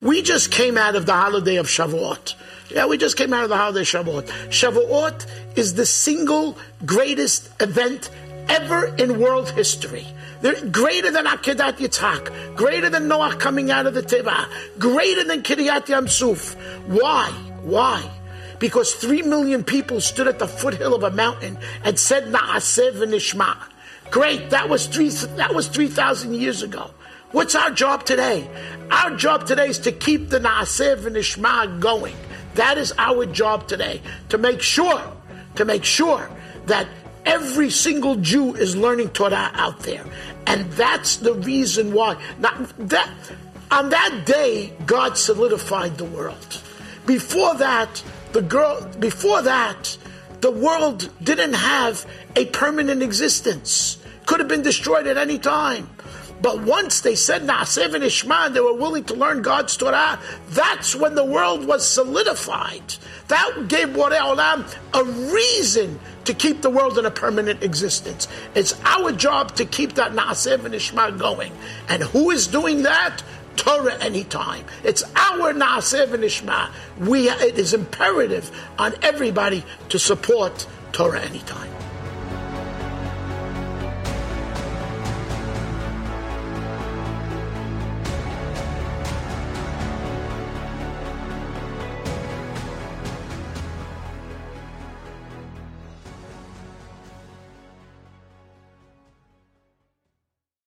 We just came out of the holiday of Shavuot. Yeah, we just came out of the holiday of Shavuot. Shavuot is the single greatest event ever in world history. They're greater than Akedat Yitzhak, greater than Noah coming out of the Teva, greater than Kriat Yam Suf. Why? Why? Because three million people stood at the foothill of a mountain and said Naaseh v'nishma. Great, that was three that was three thousand years ago. What's our job today? Our job today is to keep the Naaseh v'nishma going. That is our job today, to make sure, to make sure that every single Jew is learning Torah out there. And that's the reason why. Not that, on that day, God solidified the world. Before that, the girl, before that, the world didn't have a permanent existence. Could have been destroyed at any time. But once they said Naaseh v'nishma, they were willing to learn God's Torah, that's when the world was solidified. That gave Borei Olam a reason to keep the world in a permanent existence. It's our job to keep that Naaseh v'nishma going. And who is doing that? TorahAnytime. It's our Naaseh v'nishma. We, it is imperative on everybody to support TorahAnytime.